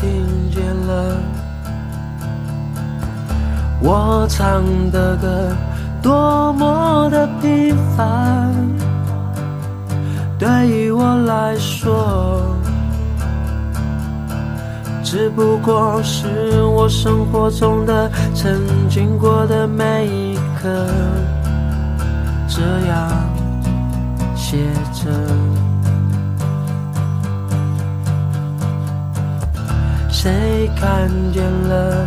听见了我唱的歌多么的平凡。对于我来说只不过是我生活中的曾经过的每一刻。这样。看见了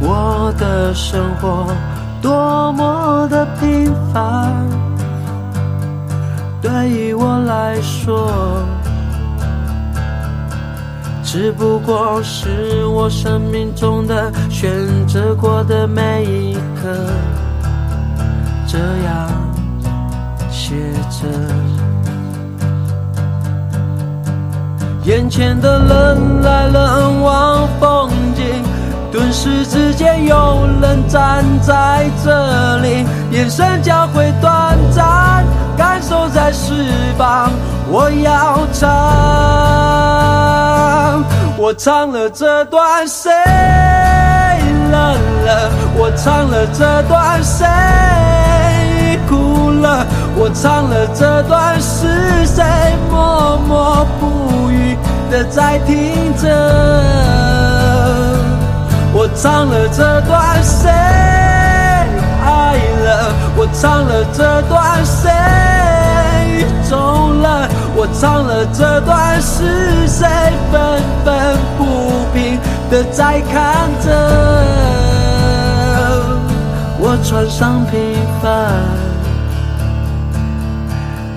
我的生活多么的平凡？对于我来说。只不过是我生命中的选择过的每一刻，眼前的人来人往，风景顿时之间有人站在这里，眼神交汇短暂，感受在释放。我要唱。我唱了这段，谁冷了？我唱了这段，谁哭了？我唱了这段，是谁默默不语的在听着？我唱了这段，谁爱了？我唱了这段，谁走了？我唱了这段，是谁愤愤不平的在看着？我穿上平凡，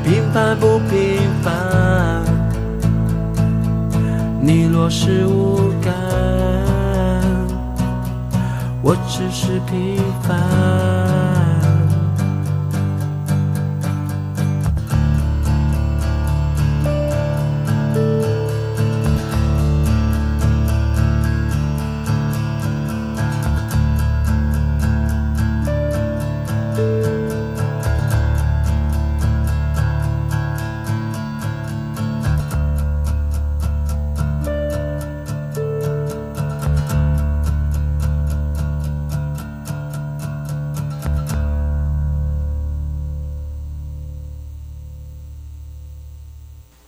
平凡不平凡？你若是无感，我只是平凡。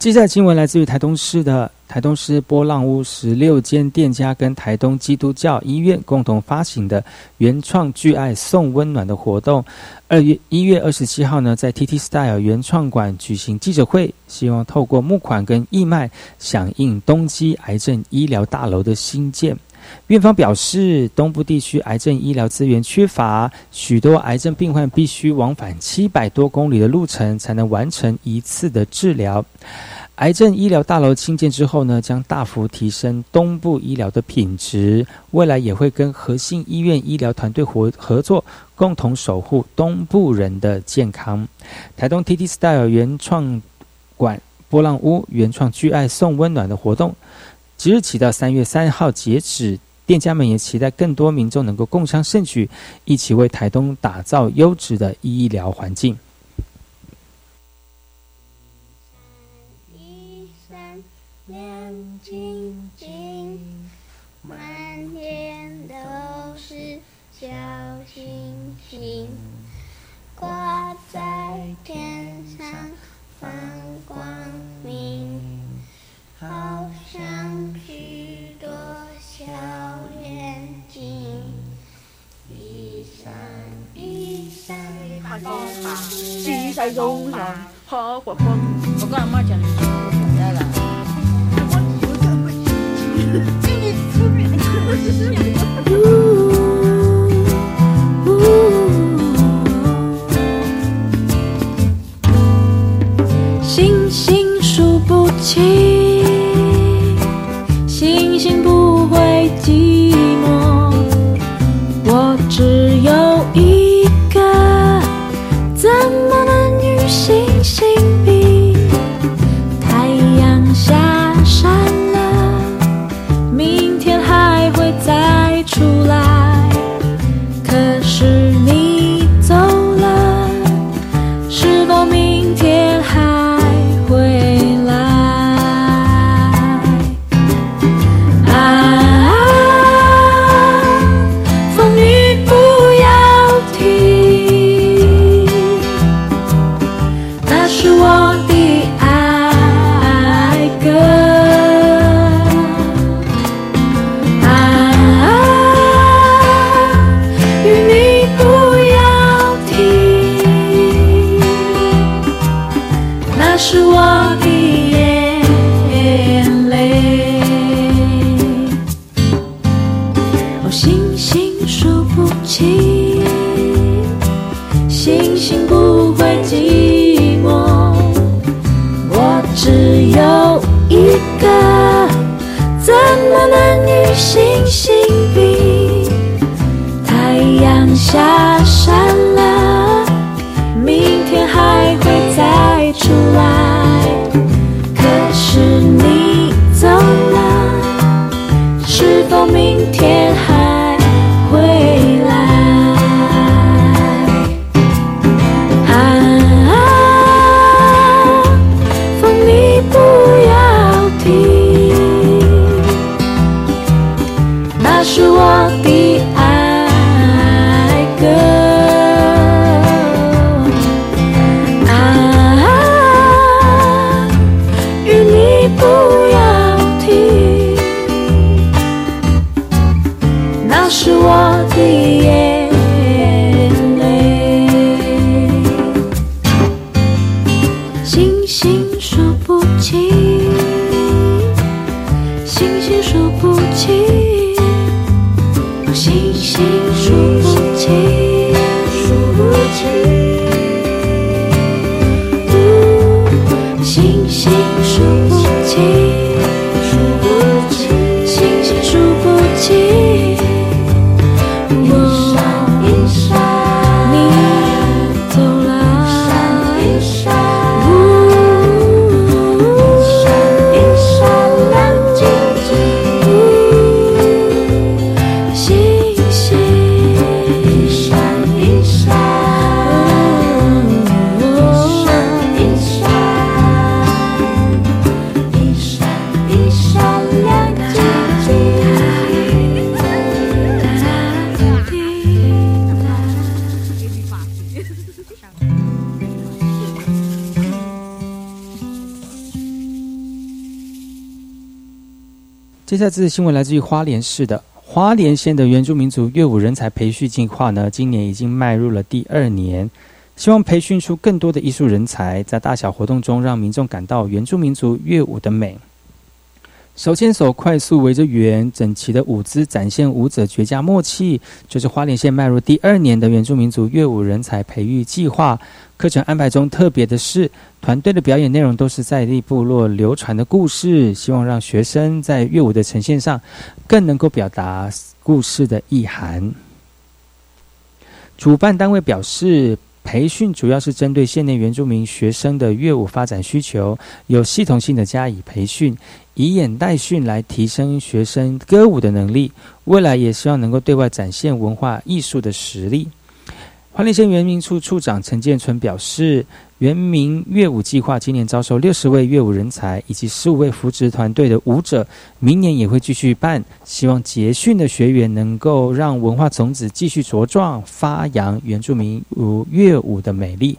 接下来新闻来自于台东市的台东市波浪屋十六间店家跟台东基督教医院共同发行的原创巨爱送温暖的活动。二月一月二十七号呢，在 TT Style 原创馆举行记者会，希望透过募款跟义卖响应东基癌症医疗大楼的新建。院方表示，东部地区癌症医疗资源缺乏，许多癌症病患必须往返七百多公里的路程才能完成一次的治疗。癌症医疗大楼兴建之后呢，将大幅提升东部医疗的品质。未来也会跟核心医院医疗团队合合作，共同守护东部人的健康。台东 TT Style 原创馆波浪屋原创巨爱送温暖的活动，即日起到三月三号截止。店家们也期待更多民众能够共襄盛举，一起为台东打造优质的医疗环境。一闪亮晶晶，满天都是小星星，挂在天上放光明，好一闪亮晶晶。在路上好活泼。我跟阿妈讲，你回来了。星星数不清，接下来这次新闻来自于花莲市的花莲县的原住民族乐舞人才培训计划呢，今年已经迈入了第二年，希望培训出更多的艺术人才，在大小活动中让民众感到原住民族乐舞的美。手牵手快速围着圆，整齐的舞姿展现舞者绝佳默契。这是花莲县迈入第二年的原住民族乐舞人才培育计划。课程安排中特别的是，团队的表演内容都是在地部落流传的故事，希望让学生在乐舞的呈现上更能够表达故事的意涵。主办单位表示。培训主要是针对县内原住民学生的乐舞发展需求，有系统性的加以培训，以演代训来提升学生歌舞的能力。未来也希望能够对外展现文化艺术的实力。花莲县原民处处长陈建春表示，原民乐舞计划今年招收六十位乐舞人才，以及十五位扶植团队的舞者，明年也会继续办。希望结训的学员能够让文化种子继续茁壮，发扬原住民舞乐舞的美丽。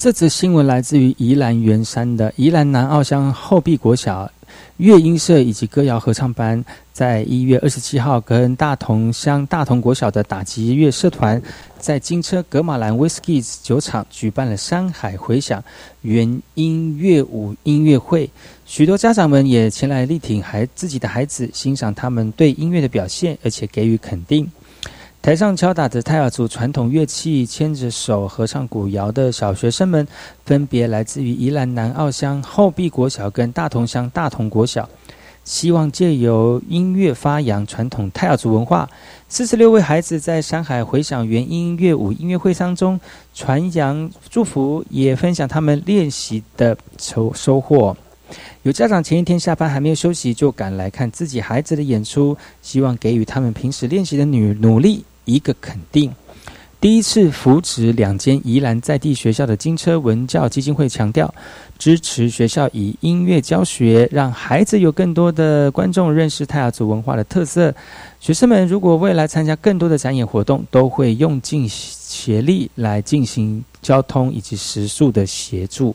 这则新闻来自于宜兰圆山的宜兰南澳乡后壁国小乐音社以及歌谣合唱班，在一月二十七号跟大同乡大同国小的打击乐社团，在金车格马兰 Whisky 酒厂举办了山海回响原音乐舞音乐会，许多家长们也前来力挺孩自己的孩子，欣赏他们对音乐的表现，而且给予肯定。台上敲打着泰雅族传统乐器、牵着手合唱古谣的小学生们，分别来自于宜兰南澳乡后壁国小跟大同乡大同国小，希望借由音乐发扬传统泰雅族文化。四十六位孩子在山海回响原音乐舞音乐会当中传扬祝福，也分享他们练习的收收获。有家长前一天下班还没有休息，就赶来看自己孩子的演出，希望给予他们平时练习的努努力。一个肯定，第一次扶植两间宜兰在地学校的金车文教基金会强调，支持学校以音乐教学，让孩子有更多的观众认识泰雅族文化的特色。学生们如果未来参加更多的展演活动，都会用尽协力来进行交通以及食宿的协助。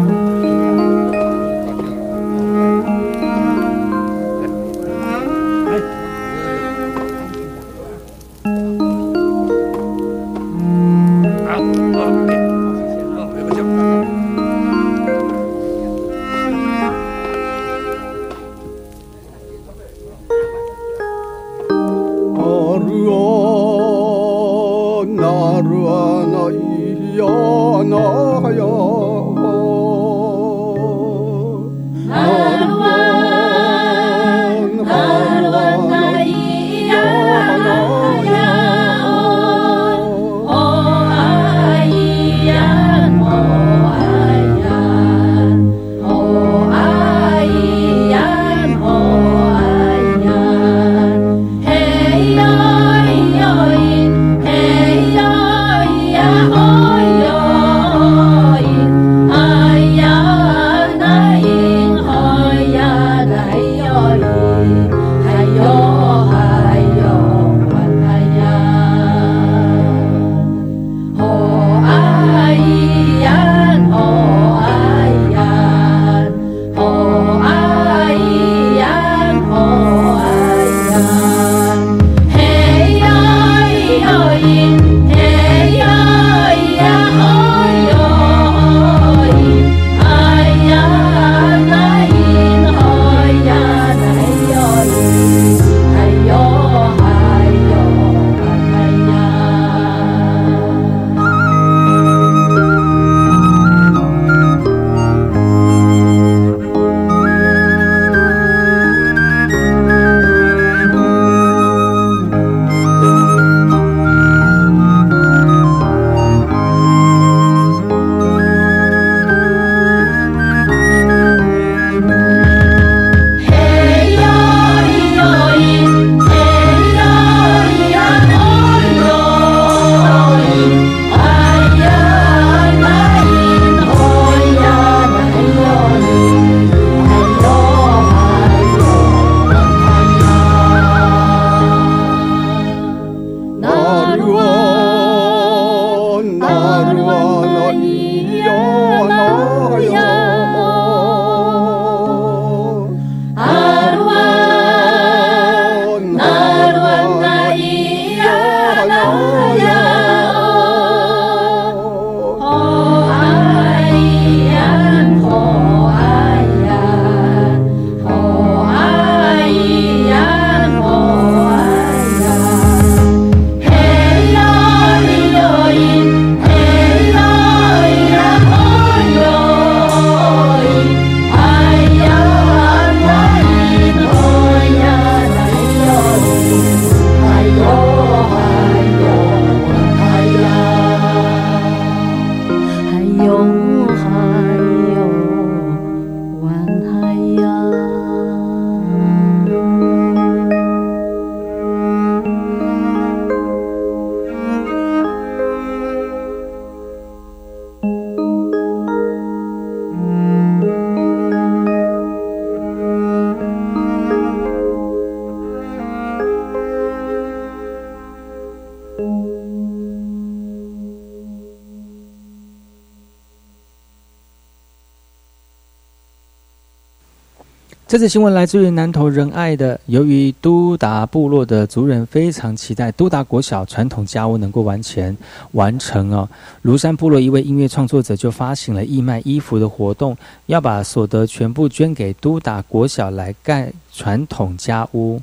则新闻来自于南投仁爱的，由于都达部落的族人非常期待都达国小传统家务能够完全完成哦，庐山部落一位音乐创作者就发行了义卖衣服的活动，要把所得全部捐给都达国小来盖传统家屋。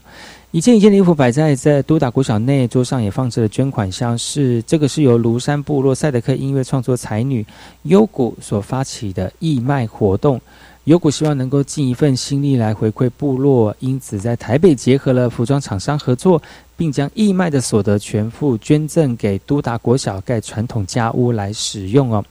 一件一件的衣服摆在在都达国小内，桌上也放置了捐款箱，是这个是由庐山部落赛德克音乐创作才女优谷所发起的义卖活动。优谷希望能够尽一份心力来回馈部落，因此在台北结合了服装厂商合作，并将义卖的所得全副捐赠给都达国小盖传统家屋来使用哦。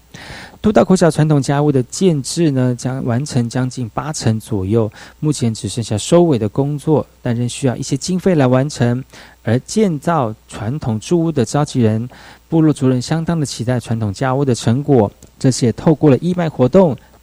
都达国小传统家屋的建制呢，将完成将近八成左右，目前只剩下收尾的工作，但仍需要一些经费来完成。而建造传统住屋的召集人部落族人相当的期待传统家屋的成果，这些透过了义卖活动。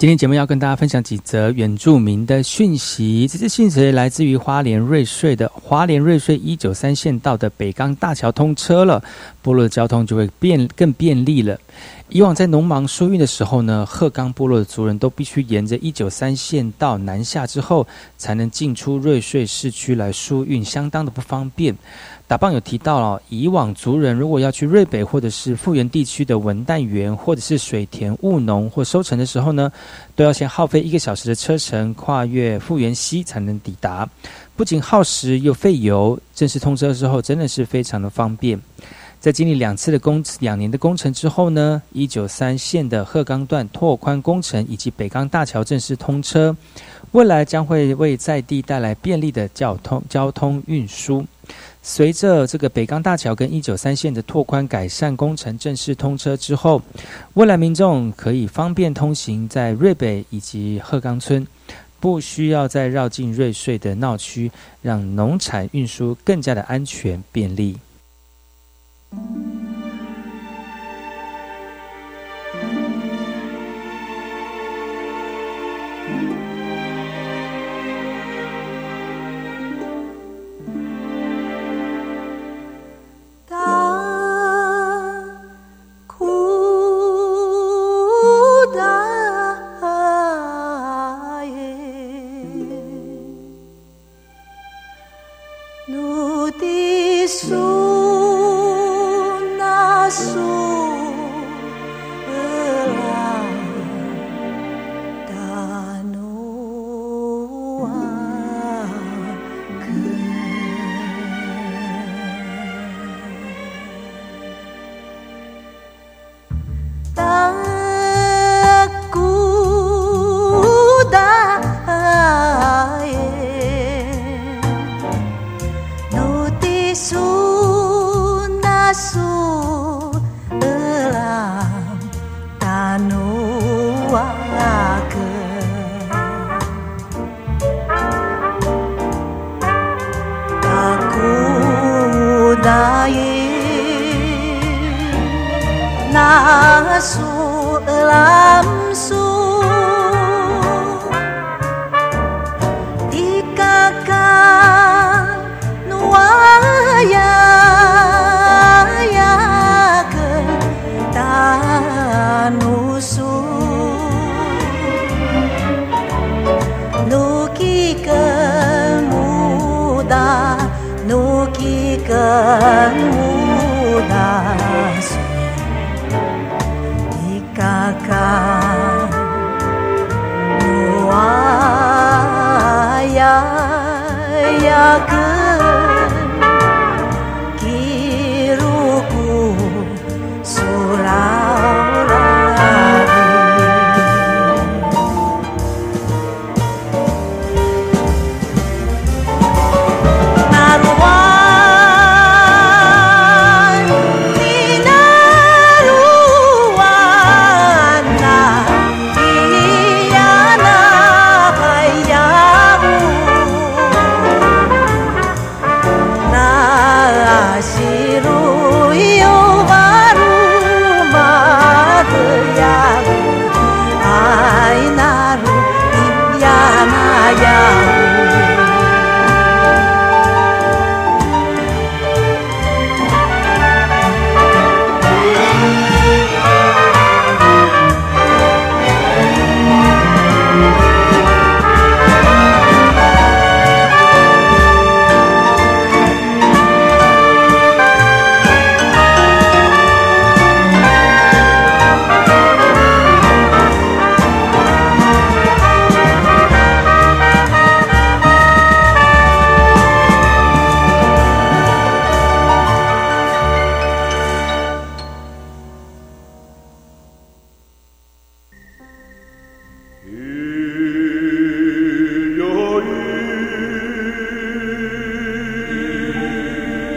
今天节目要跟大家分享几则原住民的讯息。这些讯息来自于花莲瑞穗的花莲瑞穗一九三线道的北港大桥通车了，部落的交通就会变更便利了。以往在农忙疏运的时候呢，鹤冈部落的族人都必须沿着一九三线道南下之后，才能进出瑞穗市区来疏运，相当的不方便。打棒有提到了，以往族人如果要去瑞北或者是复原地区的文旦园，或者是水田务农或收成的时候呢，都要先耗费一个小时的车程，跨越复原溪才能抵达，不仅耗时又费油。正式通车之后，真的是非常的方便。在经历两次的工两年的工程之后呢，一九三线的鹤冈段拓宽工程以及北冈大桥正式通车，未来将会为在地带来便利的交通交通运输。随着这个北港大桥跟一九三线的拓宽改善工程正式通车之后，未来民众可以方便通行在瑞北以及鹤冈村，不需要再绕进瑞穗的闹区，让农产运输更加的安全便利。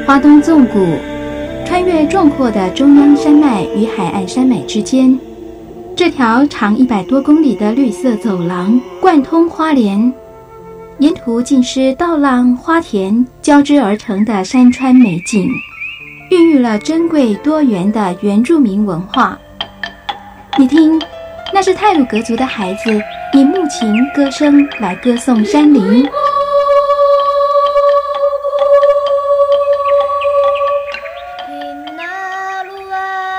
花东纵谷穿越壮阔的中央山脉与海岸山脉之间，这条长一百多公里的绿色走廊贯通花莲，沿途尽是稻浪、花田交织而成的山川美景，孕育了珍贵多元的原住民文化。你听，是泰鲁格族的孩子以木琴歌声来歌颂山林。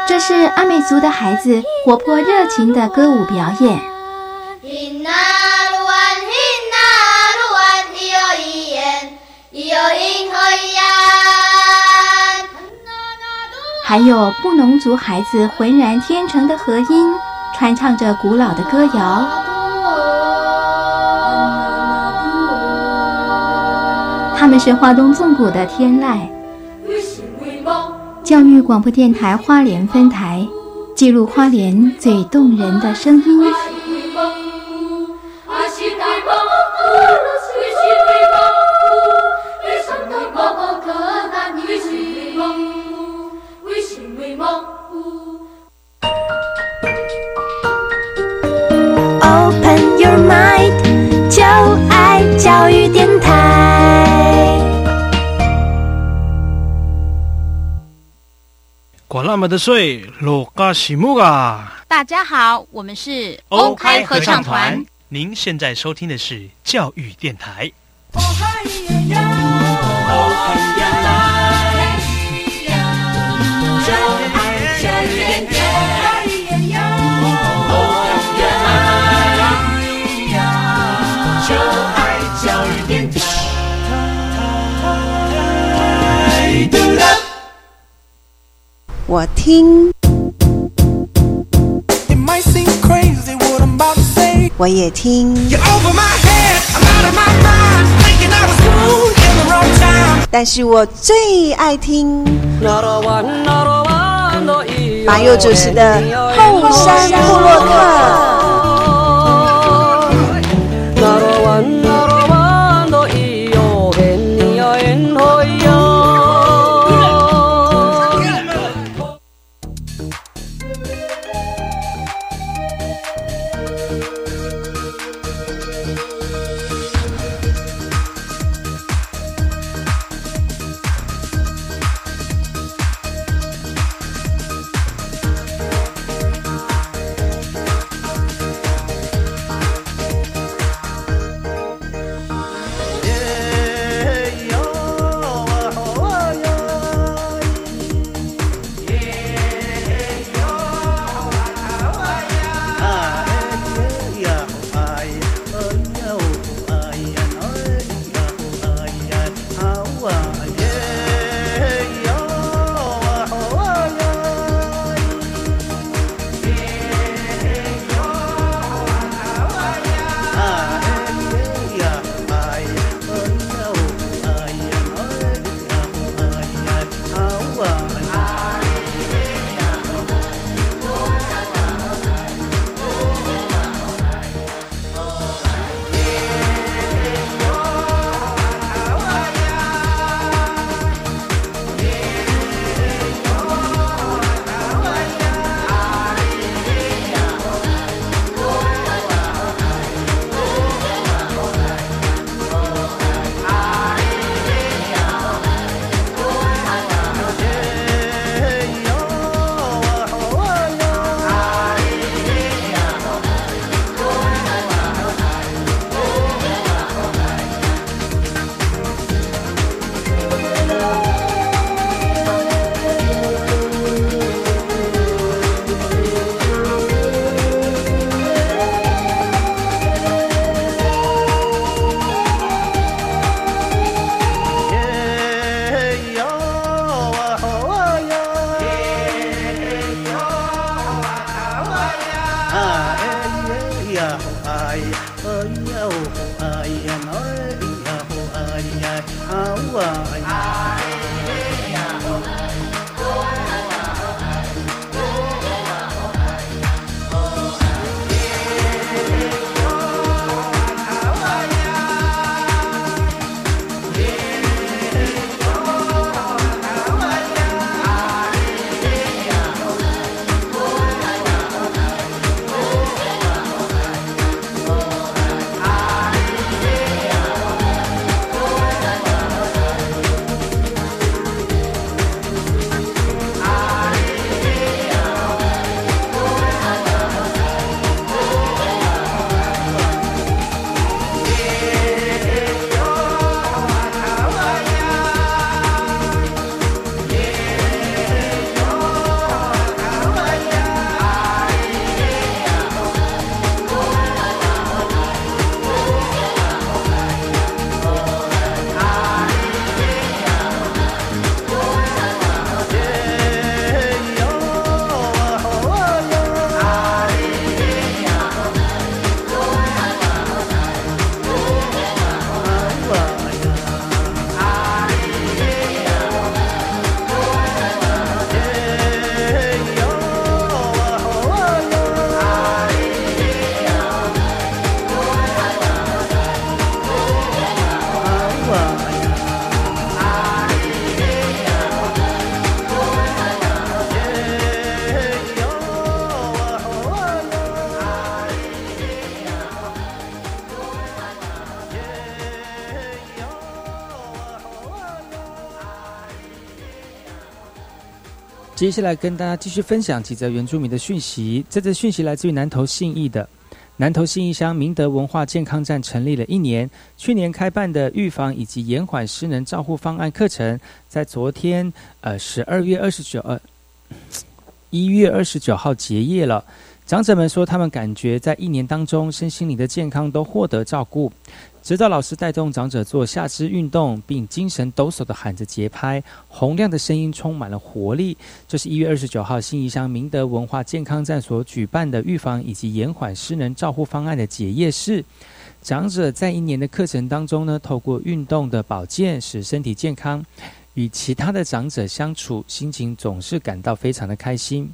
这是阿美族的孩子活泼热情的歌舞表演。还有布农族孩子浑然天成的和音，传唱着古老的歌谣。他们是花东纵谷的天籁。教育广播电台花莲分台，记录花莲最动人的声音。的嘎西木啊！大家好，我们是欧开合唱团。您现在收听的是教育电台。我听。我也听。但是我最爱听马佑主持的《后山布洛克》。接下来跟大家继续分享几则原住民的讯息。这则讯息来自于南投信义的南投信义乡明德文化健康站成立了一年，去年开办的预防以及延缓失能照护方案课程，在昨天呃十二月二十九呃一月二十九号结业了。长者们说，他们感觉在一年当中身心灵的健康都获得照顾。指导老师带动长者做下肢运动，并精神抖擞的喊着节拍，洪亮的声音充满了活力。这是一月二十九号新义乡明德文化健康站所举办的预防以及延缓失能照护方案的结业式。长者在一年的课程当中呢，透过运动的保健，使身体健康，与其他的长者相处，心情总是感到非常的开心。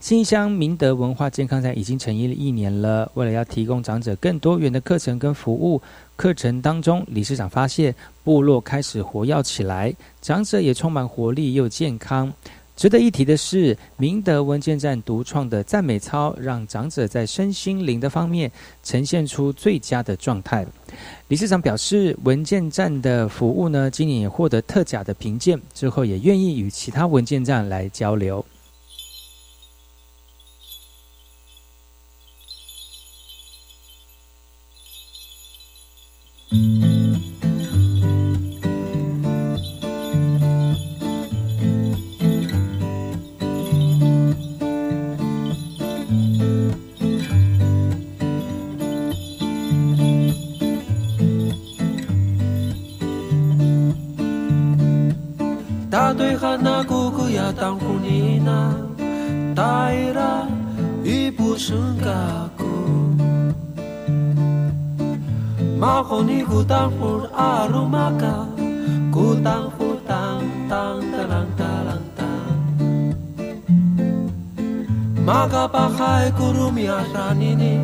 新乡明德文化健康站已经成立了一年了。为了要提供长者更多元的课程跟服务，课程当中，理事长发现部落开始活跃起来，长者也充满活力又健康。值得一提的是，明德文件站独创的赞美操，让长者在身心灵的方面呈现出最佳的状态。理事长表示，文件站的服务呢，今年也获得特甲的评鉴，之后也愿意与其他文件站来交流。大巴海咕噜米阿沙尼尼，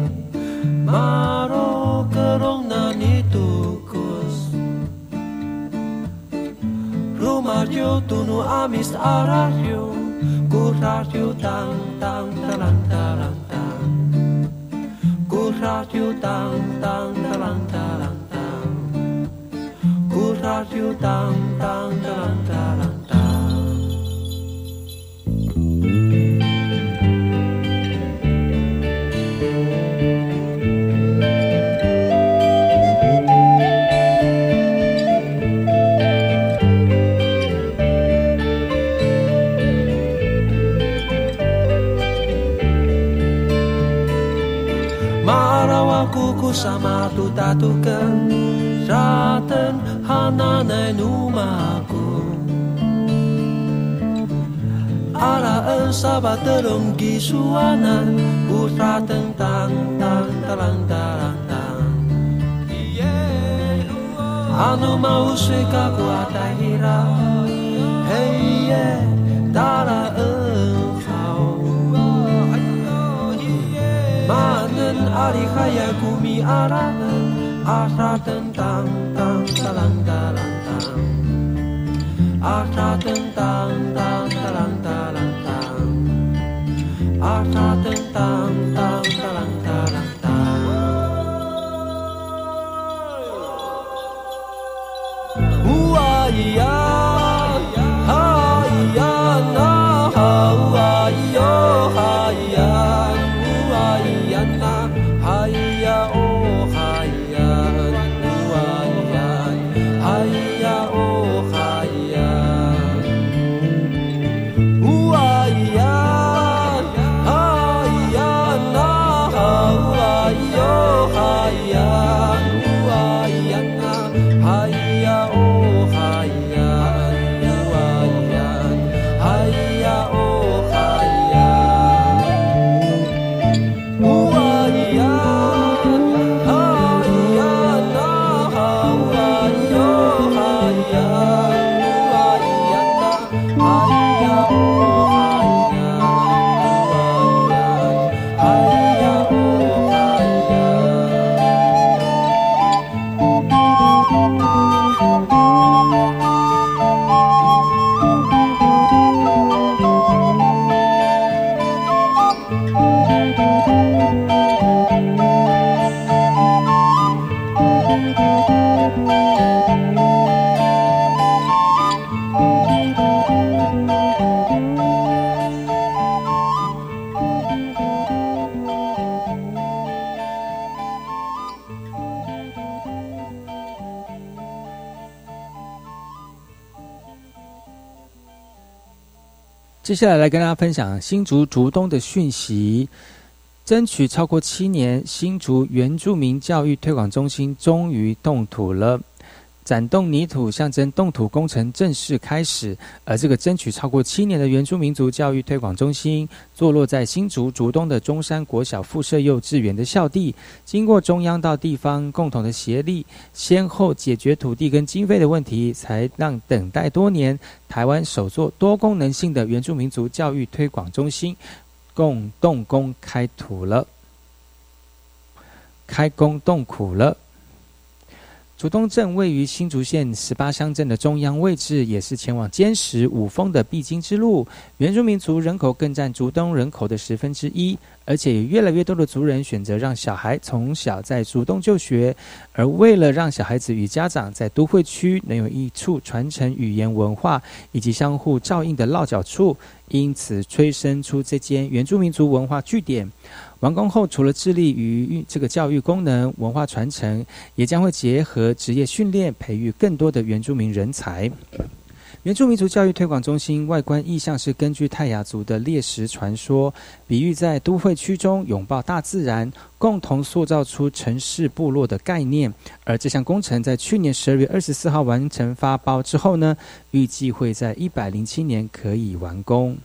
马罗格隆那尼杜古斯。Romario tunu amis arario Kurario tang tang talang talang tang Kurario tang tang talang talang tang Kurario tang tang talang talang tang Marawa kuku sama tu tatukan Raten hananai numaku Ala en sabat telung gisuanan Putra tentang tang talang talang tang Anu mau suika kuatahira Hey yeah, tara en hao Manen ari kaya kumi arahan Asa tentang tang talang talang tang. Asa tentang tang talang talang tang. Asa tentang 接下来来跟大家分享新竹竹东的讯息。争取超过七年，新竹原住民教育推广中心终于动土了。斩动泥土，象征动土工程正式开始。而这个争取超过七年的原住民族教育推广中心，坐落在新竹竹东的中山国小附设幼稚园的校地。经过中央到地方共同的协力，先后解决土地跟经费的问题，才让等待多年台湾首座多功能性的原住民族教育推广中心，共动工开土了，开工动土了。竹东镇位于新竹县十八乡镇的中央位置，也是前往尖石五峰的必经之路。原住民族人口更占竹东人口的十分之一，而且有越来越多的族人选择让小孩从小在竹东就学。而为了让小孩子与家长在都会区能有一处传承语言文化以及相互照应的落脚处，因此催生出这间原住民族文化据点。完工后，除了致力于这个教育功能、文化传承，也将会结合职业训练，培育更多的原住民人才。原住民族教育推广中心外观意向是根据泰雅族的猎食传说，比喻在都会区中拥抱大自然，共同塑造出城市部落的概念。而这项工程在去年十二月二十四号完成发包之后呢，预计会在一百零七年可以完工。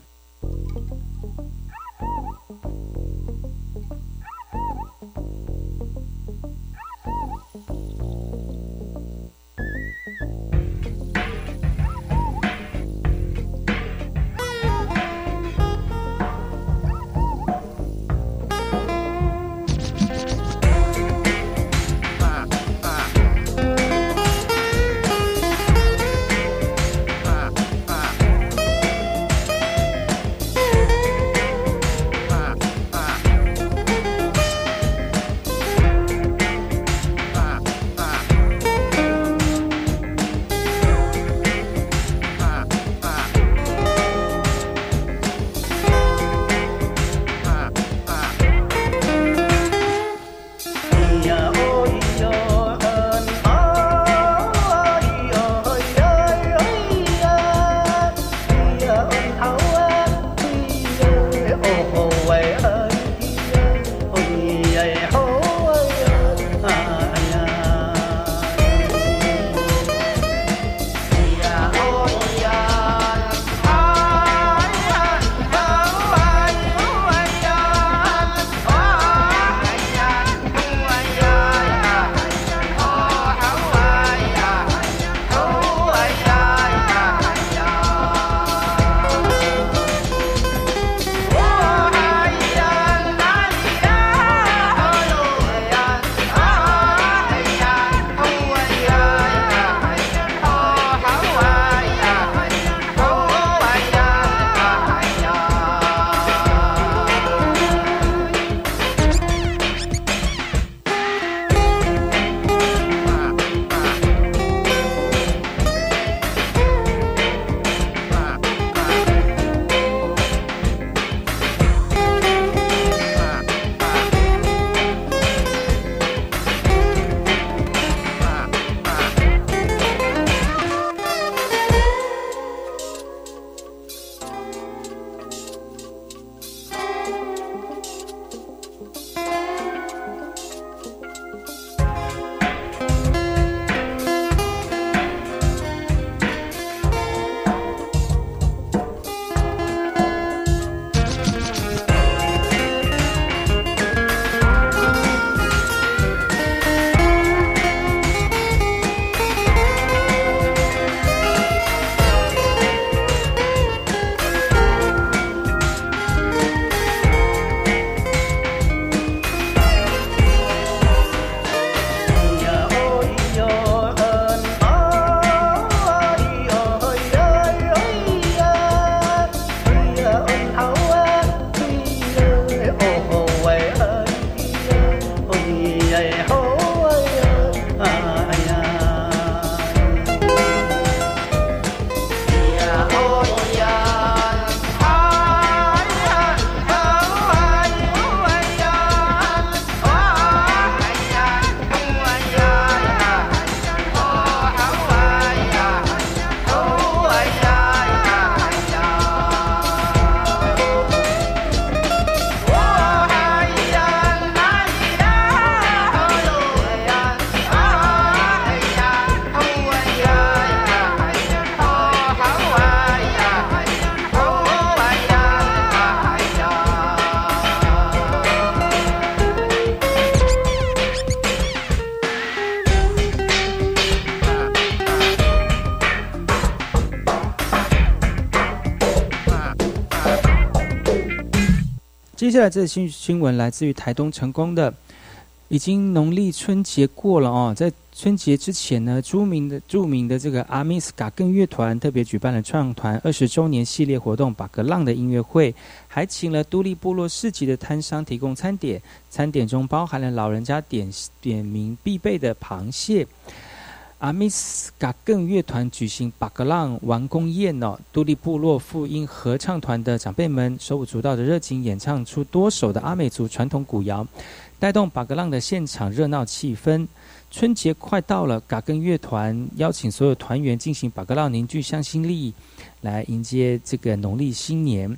接下来这新新闻来自于台东成功的，已经农历春节过了哦，在春节之前呢，著名的著名的这个阿密斯嘎根乐团特别举办了创团二十周年系列活动——巴格浪的音乐会，还请了都立部落市集的摊商提供餐点，餐点中包含了老人家点点名必备的螃蟹。阿米斯嘎更乐团举行巴格浪完工宴哦，都立部落复音合唱团的长辈们手舞足蹈的热情演唱出多首的阿美族传统古谣，带动巴格浪的现场热闹气氛。春节快到了，嘎更乐团邀请所有团员进行巴格浪凝聚向心力，来迎接这个农历新年。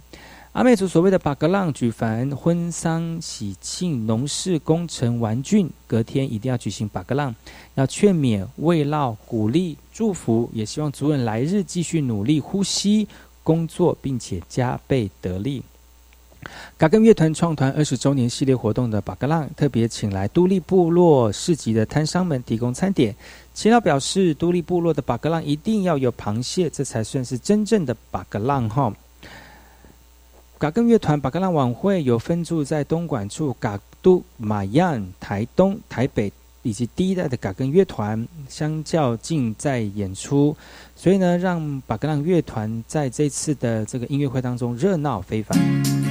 阿美族所谓的巴格浪，举凡婚丧喜庆、农事工程完竣，隔天一定要举行巴格浪，要劝勉、慰劳、鼓励、祝福，也希望族人来日继续努力呼吸、工作，并且加倍得力。嘎根乐团创团二十周年系列活动的巴格浪，特别请来都立部落市集的摊商们提供餐点。祈祷表示，都立部落的巴格浪一定要有螃蟹，这才算是真正的巴格浪哈。嘎根乐团巴格浪晚会有分驻在东莞处嘎都、马样、台东、台北以及第一代的嘎根乐团，相较近在演出，所以呢，让巴格浪乐团在这次的这个音乐会当中热闹非凡。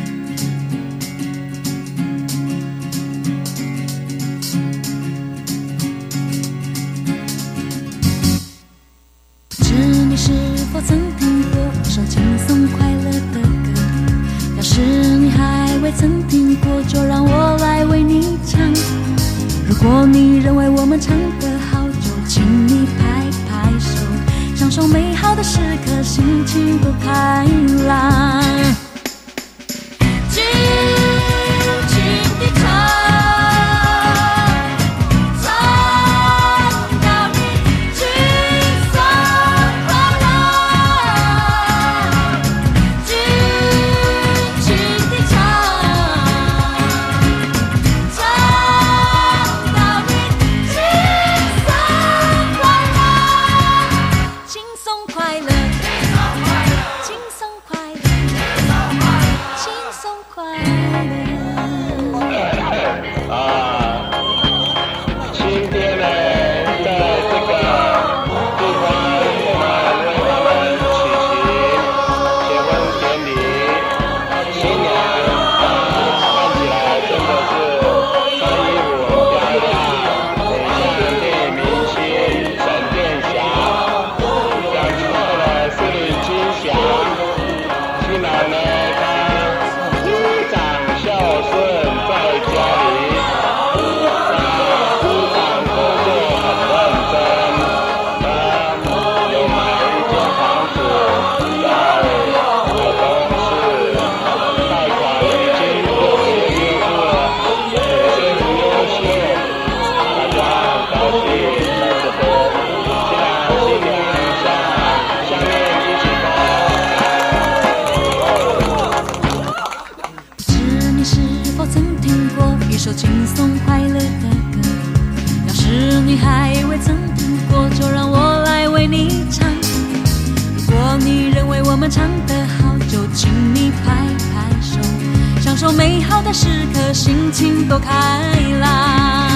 受美好的时刻，心情多开朗。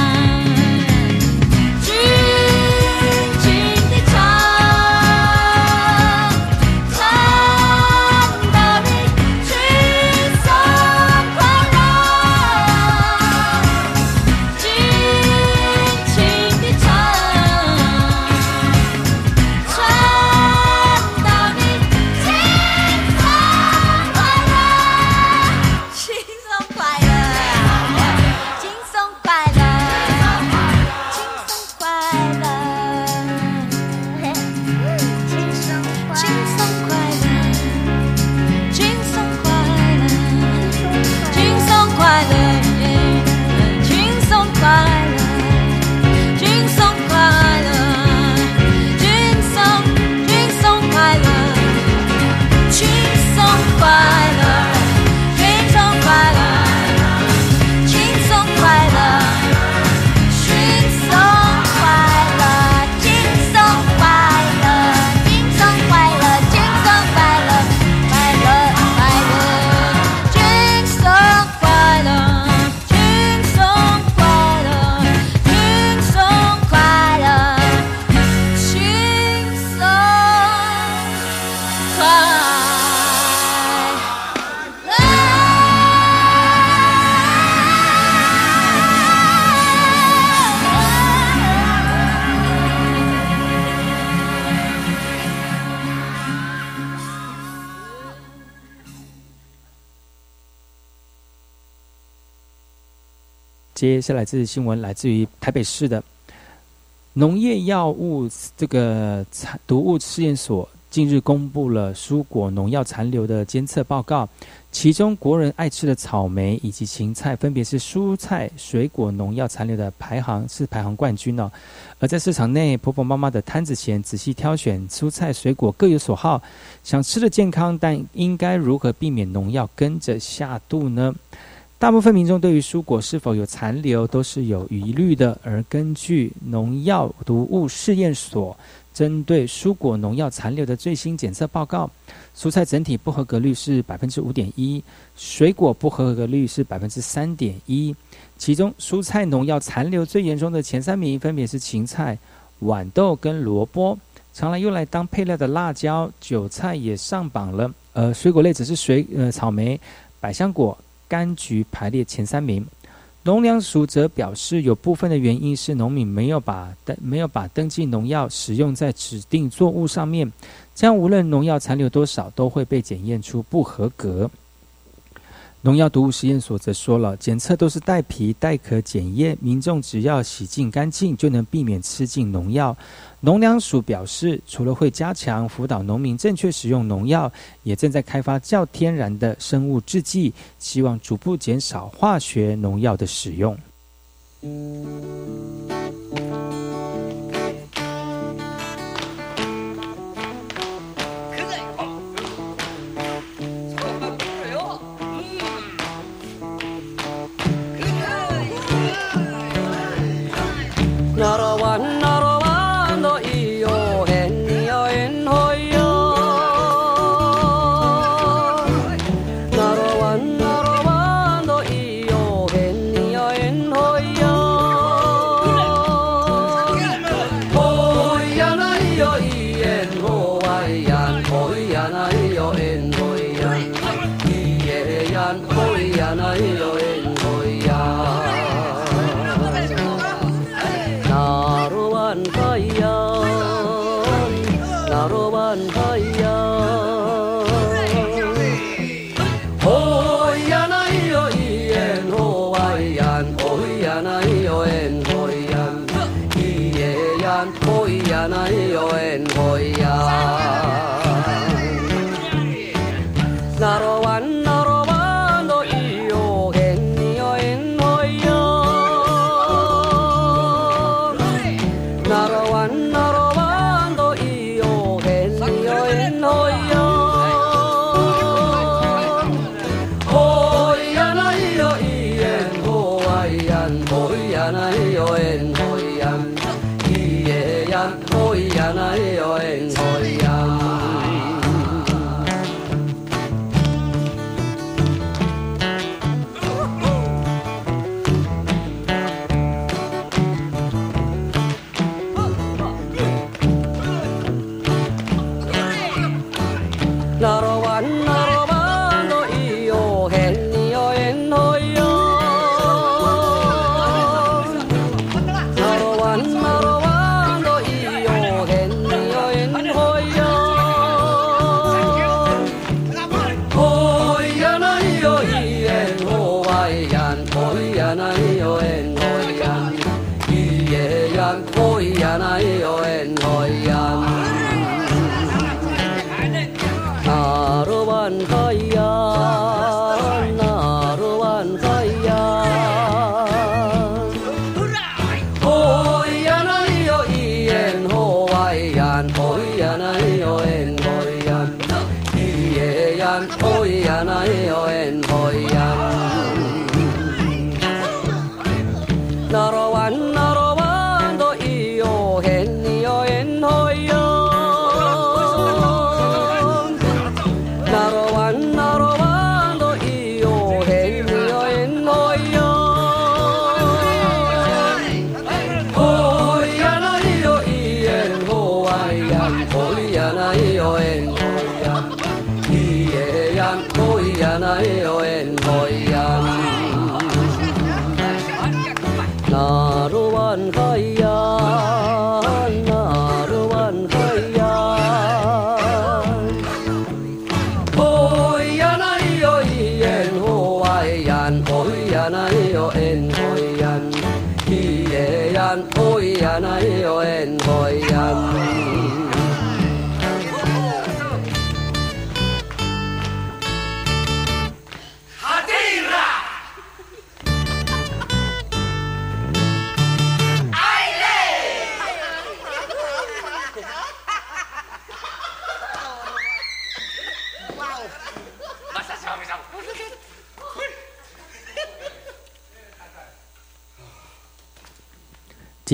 接下来这新闻来自于台北市的农业药物这个残毒物试验所，近日公布了蔬果农药残留的监测报告，其中国人爱吃的草莓以及芹菜，分别是蔬菜水果农药残留的排行是排行冠军哦。而在市场内，婆婆妈妈的摊子前仔细挑选蔬菜水果各有所好，想吃的健康，但应该如何避免农药跟着下肚呢？大部分民众对于蔬果是否有残留都是有疑虑的，而根据农药毒物试验所针对蔬果农药残留的最新检测报告，蔬菜整体不合格率是百分之五点一，水果不合格率是百分之三点一，其中蔬菜农药残留最严重的前三名分别是芹菜、豌豆跟萝卜，常来用来当配料的辣椒、韭菜也上榜了，呃水果类只是水呃草莓、百香果。柑橘排列前三名，农粮署则表示，有部分的原因是农民没有把登没有把登记农药使用在指定作物上面，这样无论农药残留多少，都会被检验出不合格。农药毒物实验所则说了，检测都是带皮带壳检验，民众只要洗净干净，就能避免吃进农药。农粮署表示，除了会加强辅导农民正确使用农药，也正在开发较天然的生物制剂，希望逐步减少化学农药的使用。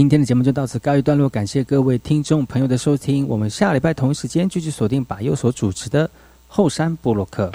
今天的节目就到此告一段落，感谢各位听众朋友的收听。我们下礼拜同一时间继续锁定把右手主持的后山部落克。